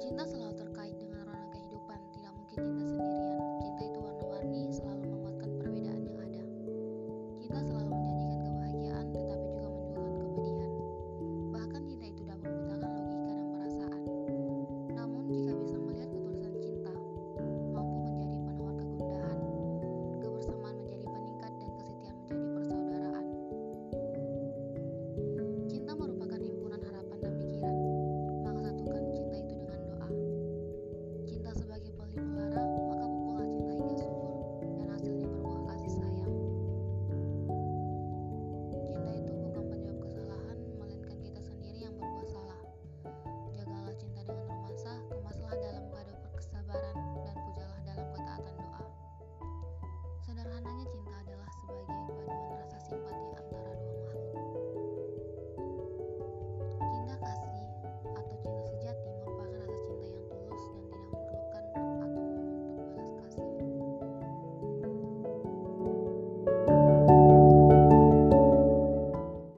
지나서